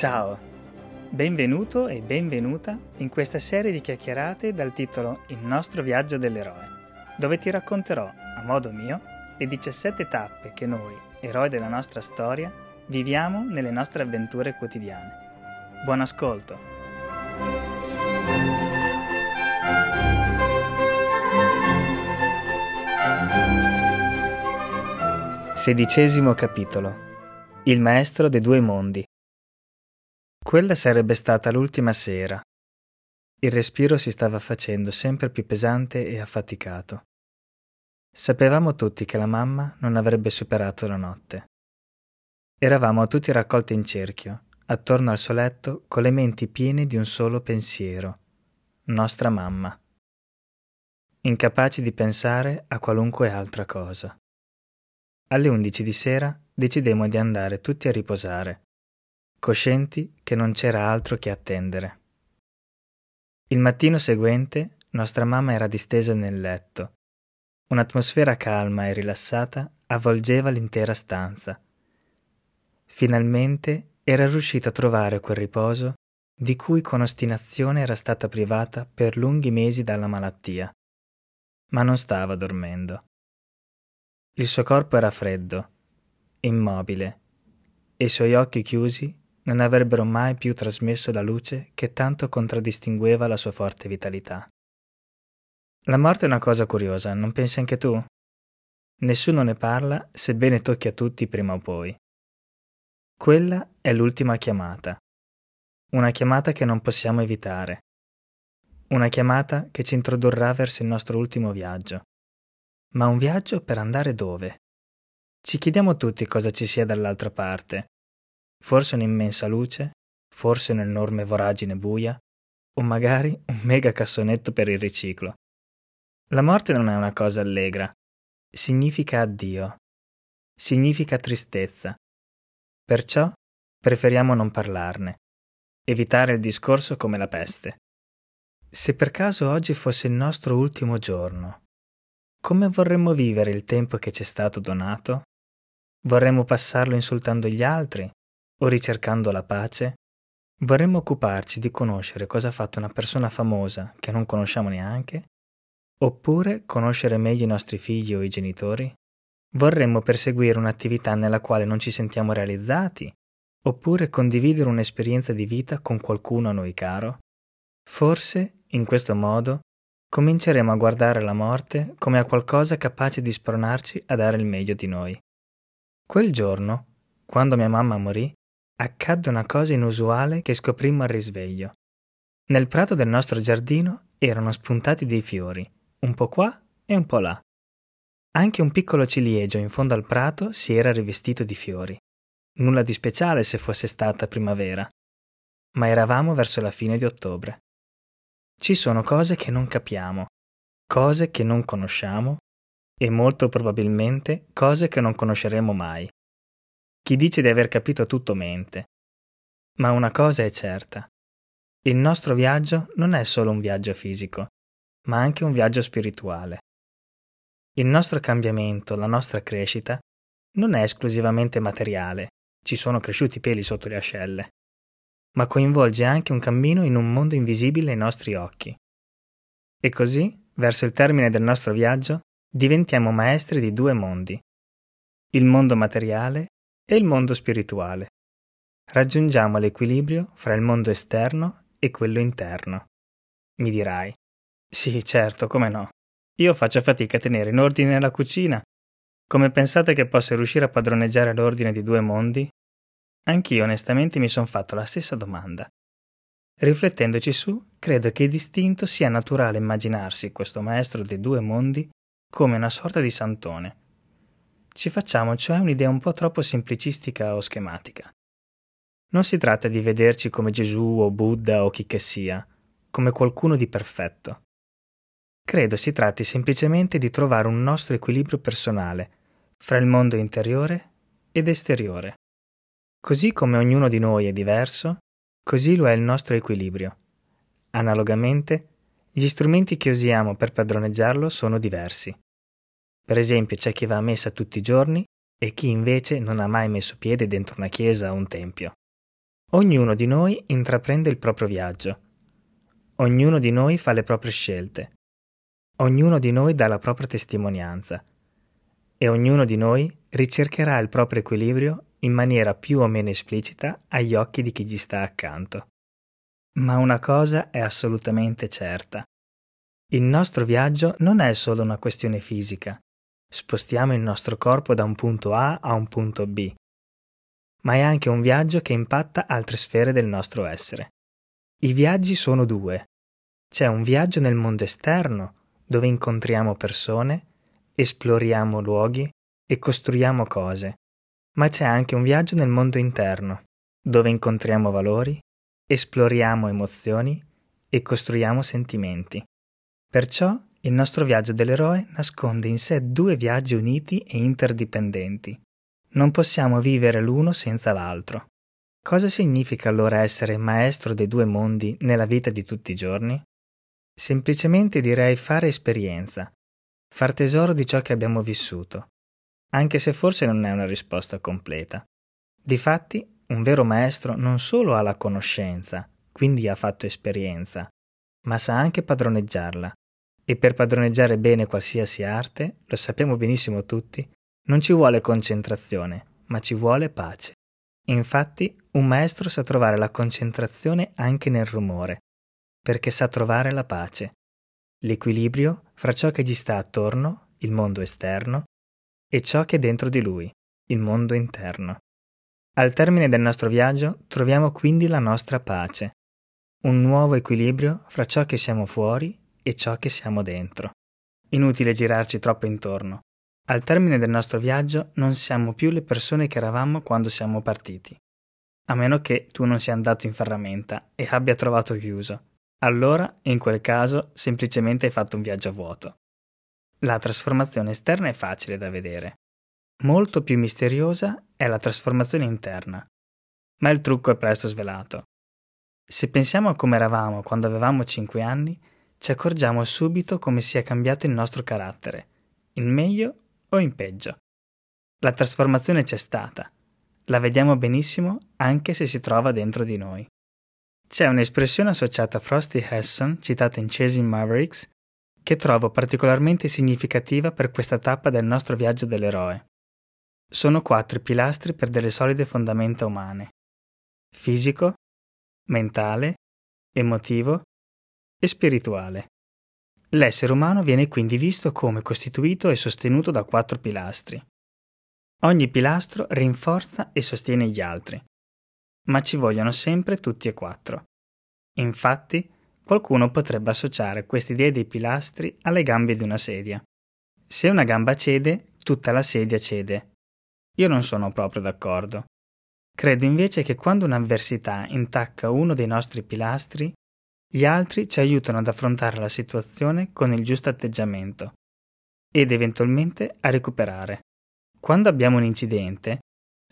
Ciao, benvenuto e benvenuta in questa serie di chiacchierate dal titolo Il nostro viaggio dell'eroe, dove ti racconterò, a modo mio, le 17 tappe che noi, eroi della nostra storia, viviamo nelle nostre avventure quotidiane. Buon ascolto! Sedicesimo capitolo Il maestro dei due mondi quella sarebbe stata l'ultima sera. Il respiro si stava facendo sempre più pesante e affaticato. Sapevamo tutti che la mamma non avrebbe superato la notte. Eravamo tutti raccolti in cerchio, attorno al suo letto, con le menti piene di un solo pensiero. Nostra mamma. Incapaci di pensare a qualunque altra cosa. Alle undici di sera decidemmo di andare tutti a riposare coscienti che non c'era altro che attendere. Il mattino seguente nostra mamma era distesa nel letto. Un'atmosfera calma e rilassata avvolgeva l'intera stanza. Finalmente era riuscita a trovare quel riposo di cui con ostinazione era stata privata per lunghi mesi dalla malattia. Ma non stava dormendo. Il suo corpo era freddo, immobile, e i suoi occhi chiusi non avrebbero mai più trasmesso la luce che tanto contraddistingueva la sua forte vitalità. La morte è una cosa curiosa, non pensi anche tu? Nessuno ne parla, sebbene tocchi a tutti prima o poi. Quella è l'ultima chiamata. Una chiamata che non possiamo evitare. Una chiamata che ci introdurrà verso il nostro ultimo viaggio. Ma un viaggio per andare dove? Ci chiediamo tutti cosa ci sia dall'altra parte, forse un'immensa luce, forse un'enorme voragine buia, o magari un mega cassonetto per il riciclo. La morte non è una cosa allegra, significa addio, significa tristezza. Perciò preferiamo non parlarne, evitare il discorso come la peste. Se per caso oggi fosse il nostro ultimo giorno, come vorremmo vivere il tempo che ci è stato donato? Vorremmo passarlo insultando gli altri, o ricercando la pace, vorremmo occuparci di conoscere cosa ha fatto una persona famosa che non conosciamo neanche, oppure conoscere meglio i nostri figli o i genitori? Vorremmo perseguire un'attività nella quale non ci sentiamo realizzati, oppure condividere un'esperienza di vita con qualcuno a noi caro? Forse, in questo modo, cominceremo a guardare la morte come a qualcosa capace di spronarci a dare il meglio di noi. Quel giorno, quando mia mamma morì, accadde una cosa inusuale che scoprimmo al risveglio. Nel prato del nostro giardino erano spuntati dei fiori, un po' qua e un po' là. Anche un piccolo ciliegio in fondo al prato si era rivestito di fiori. Nulla di speciale se fosse stata primavera. Ma eravamo verso la fine di ottobre. Ci sono cose che non capiamo, cose che non conosciamo e molto probabilmente cose che non conosceremo mai. Chi dice di aver capito tutto mente. Ma una cosa è certa. Il nostro viaggio non è solo un viaggio fisico, ma anche un viaggio spirituale. Il nostro cambiamento, la nostra crescita, non è esclusivamente materiale, ci sono cresciuti peli sotto le ascelle, ma coinvolge anche un cammino in un mondo invisibile ai nostri occhi. E così, verso il termine del nostro viaggio, diventiamo maestri di due mondi, il mondo materiale e il mondo spirituale. Raggiungiamo l'equilibrio fra il mondo esterno e quello interno. Mi dirai, sì, certo, come no. Io faccio fatica a tenere in ordine la cucina. Come pensate che possa riuscire a padroneggiare l'ordine di due mondi? Anch'io onestamente mi sono fatto la stessa domanda. Riflettendoci su, credo che distinto sia naturale immaginarsi questo maestro dei due mondi come una sorta di santone, ci facciamo cioè un'idea un po' troppo semplicistica o schematica. Non si tratta di vederci come Gesù o Buddha o chi che sia, come qualcuno di perfetto. Credo si tratti semplicemente di trovare un nostro equilibrio personale fra il mondo interiore ed esteriore. Così come ognuno di noi è diverso, così lo è il nostro equilibrio. Analogamente, gli strumenti che usiamo per padroneggiarlo sono diversi. Per esempio c'è chi va a messa tutti i giorni e chi invece non ha mai messo piede dentro una chiesa o un tempio. Ognuno di noi intraprende il proprio viaggio. Ognuno di noi fa le proprie scelte. Ognuno di noi dà la propria testimonianza. E ognuno di noi ricercherà il proprio equilibrio in maniera più o meno esplicita agli occhi di chi gli sta accanto. Ma una cosa è assolutamente certa. Il nostro viaggio non è solo una questione fisica. Spostiamo il nostro corpo da un punto A a un punto B. Ma è anche un viaggio che impatta altre sfere del nostro essere. I viaggi sono due. C'è un viaggio nel mondo esterno, dove incontriamo persone, esploriamo luoghi e costruiamo cose. Ma c'è anche un viaggio nel mondo interno, dove incontriamo valori, esploriamo emozioni e costruiamo sentimenti. Perciò il nostro viaggio dell'eroe nasconde in sé due viaggi uniti e interdipendenti. Non possiamo vivere l'uno senza l'altro. Cosa significa allora essere maestro dei due mondi nella vita di tutti i giorni? Semplicemente direi fare esperienza, far tesoro di ciò che abbiamo vissuto, anche se forse non è una risposta completa. Difatti, un vero maestro non solo ha la conoscenza, quindi ha fatto esperienza, ma sa anche padroneggiarla. E per padroneggiare bene qualsiasi arte, lo sappiamo benissimo tutti, non ci vuole concentrazione, ma ci vuole pace. Infatti, un maestro sa trovare la concentrazione anche nel rumore, perché sa trovare la pace, l'equilibrio fra ciò che gli sta attorno, il mondo esterno, e ciò che è dentro di lui, il mondo interno. Al termine del nostro viaggio troviamo quindi la nostra pace, un nuovo equilibrio fra ciò che siamo fuori e ciò che siamo dentro. Inutile girarci troppo intorno. Al termine del nostro viaggio non siamo più le persone che eravamo quando siamo partiti. A meno che tu non sia andato in ferramenta e abbia trovato chiuso. Allora, in quel caso, semplicemente hai fatto un viaggio a vuoto. La trasformazione esterna è facile da vedere. Molto più misteriosa è la trasformazione interna, ma il trucco è presto svelato. Se pensiamo a come eravamo quando avevamo 5 anni, ci accorgiamo subito come sia cambiato il nostro carattere, in meglio o in peggio. La trasformazione c'è stata, la vediamo benissimo anche se si trova dentro di noi. C'è un'espressione associata a Frosty Hesson, citata in Chasing Mavericks, che trovo particolarmente significativa per questa tappa del nostro viaggio dell'eroe. Sono quattro i pilastri per delle solide fondamenta umane. Fisico, mentale, emotivo e spirituale. L'essere umano viene quindi visto come costituito e sostenuto da quattro pilastri. Ogni pilastro rinforza e sostiene gli altri, ma ci vogliono sempre tutti e quattro. Infatti, qualcuno potrebbe associare quest'idea dei pilastri alle gambe di una sedia. Se una gamba cede, tutta la sedia cede io non sono proprio d'accordo. Credo invece che quando un'avversità intacca uno dei nostri pilastri, gli altri ci aiutano ad affrontare la situazione con il giusto atteggiamento ed eventualmente a recuperare. Quando abbiamo un incidente,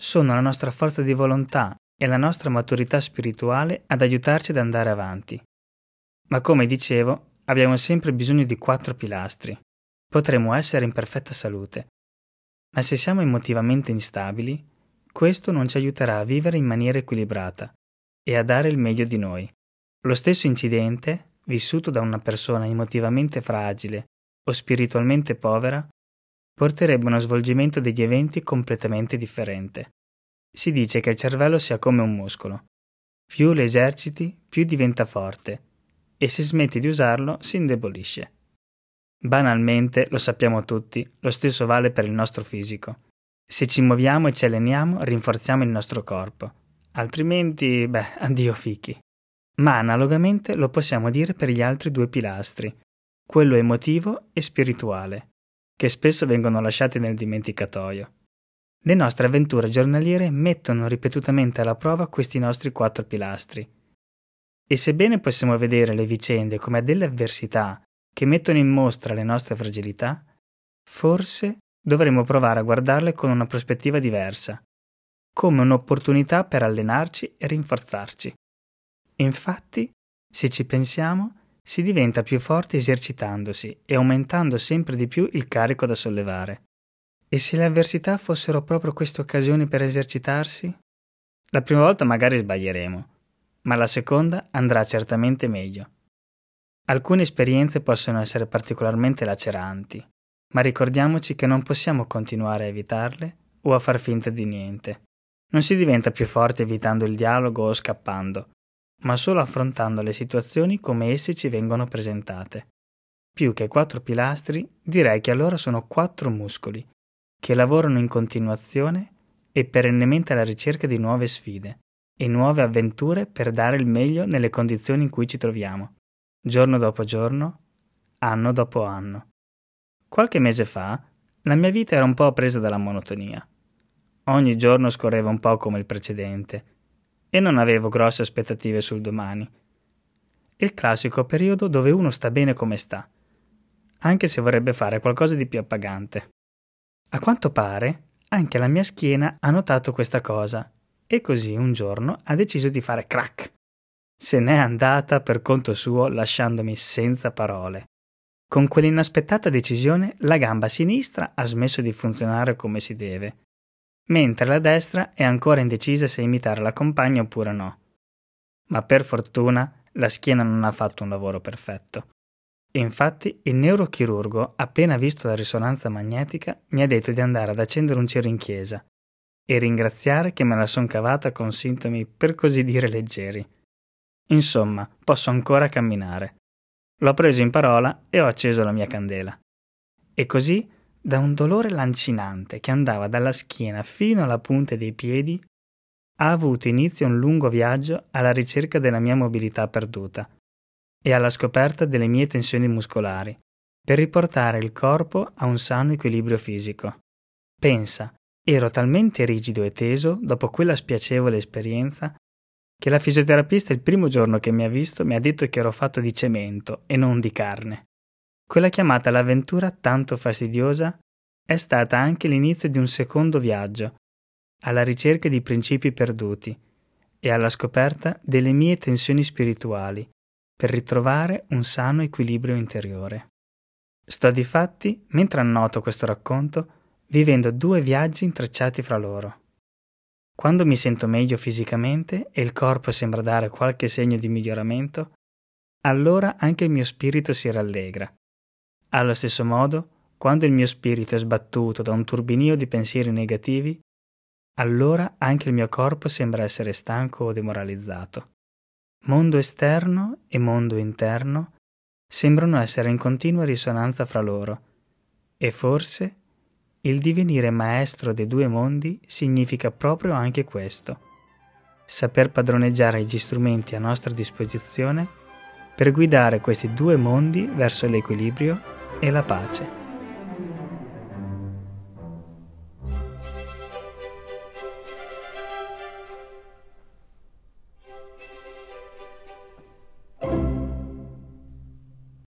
sono la nostra forza di volontà e la nostra maturità spirituale ad aiutarci ad andare avanti. Ma come dicevo, abbiamo sempre bisogno di quattro pilastri. Potremmo essere in perfetta salute, ma se siamo emotivamente instabili, questo non ci aiuterà a vivere in maniera equilibrata e a dare il meglio di noi. Lo stesso incidente, vissuto da una persona emotivamente fragile o spiritualmente povera, porterebbe uno svolgimento degli eventi completamente differente. Si dice che il cervello sia come un muscolo. Più lo eserciti, più diventa forte, e se smetti di usarlo si indebolisce. Banalmente, lo sappiamo tutti, lo stesso vale per il nostro fisico. Se ci muoviamo e ci alleniamo, rinforziamo il nostro corpo. Altrimenti, beh, addio fichi. Ma analogamente lo possiamo dire per gli altri due pilastri, quello emotivo e spirituale, che spesso vengono lasciati nel dimenticatoio. Le nostre avventure giornaliere mettono ripetutamente alla prova questi nostri quattro pilastri. E sebbene possiamo vedere le vicende come delle avversità che mettono in mostra le nostre fragilità, forse dovremmo provare a guardarle con una prospettiva diversa, come un'opportunità per allenarci e rinforzarci. Infatti, se ci pensiamo, si diventa più forti esercitandosi e aumentando sempre di più il carico da sollevare. E se le avversità fossero proprio queste occasioni per esercitarsi? La prima volta magari sbaglieremo, ma la seconda andrà certamente meglio. Alcune esperienze possono essere particolarmente laceranti, ma ricordiamoci che non possiamo continuare a evitarle o a far finta di niente. Non si diventa più forti evitando il dialogo o scappando, ma solo affrontando le situazioni come esse ci vengono presentate. Più che quattro pilastri, direi che allora sono quattro muscoli, che lavorano in continuazione e perennemente alla ricerca di nuove sfide e nuove avventure per dare il meglio nelle condizioni in cui ci troviamo, giorno dopo giorno, anno dopo anno. Qualche mese fa la mia vita era un po' presa dalla monotonia. Ogni giorno scorreva un po' come il precedente e non avevo grosse aspettative sul domani. Il classico periodo dove uno sta bene come sta, anche se vorrebbe fare qualcosa di più appagante. A quanto pare, anche la mia schiena ha notato questa cosa e così un giorno ha deciso di fare crack. Se n'è andata per conto suo lasciandomi senza parole. Con quell'inaspettata decisione la gamba sinistra ha smesso di funzionare come si deve, mentre la destra è ancora indecisa se imitare la compagna oppure no. Ma per fortuna la schiena non ha fatto un lavoro perfetto. Infatti il neurochirurgo, appena visto la risonanza magnetica, mi ha detto di andare ad accendere un cero in chiesa e ringraziare che me la son cavata con sintomi per così dire leggeri. Insomma, posso ancora camminare. L'ho preso in parola e ho acceso la mia candela. E così, da un dolore lancinante che andava dalla schiena fino alla punta dei piedi, ha avuto inizio un lungo viaggio alla ricerca della mia mobilità perduta e alla scoperta delle mie tensioni muscolari, per riportare il corpo a un sano equilibrio fisico. Pensa, ero talmente rigido e teso dopo quella spiacevole esperienza che la fisioterapista il primo giorno che mi ha visto mi ha detto che ero fatto di cemento e non di carne. Quella chiamata l'avventura tanto fastidiosa è stata anche l'inizio di un secondo viaggio, alla ricerca di principi perduti e alla scoperta delle mie tensioni spirituali, per ritrovare un sano equilibrio interiore. Sto di fatti, mentre annoto questo racconto, vivendo due viaggi intrecciati fra loro. Quando mi sento meglio fisicamente e il corpo sembra dare qualche segno di miglioramento, allora anche il mio spirito si rallegra. Allo stesso modo, quando il mio spirito è sbattuto da un turbinio di pensieri negativi, allora anche il mio corpo sembra essere stanco o demoralizzato. Mondo esterno e mondo interno sembrano essere in continua risonanza fra loro, e forse il divenire maestro dei due mondi significa proprio anche questo. Saper padroneggiare gli strumenti a nostra disposizione per guidare questi due mondi verso l'equilibrio e la pace.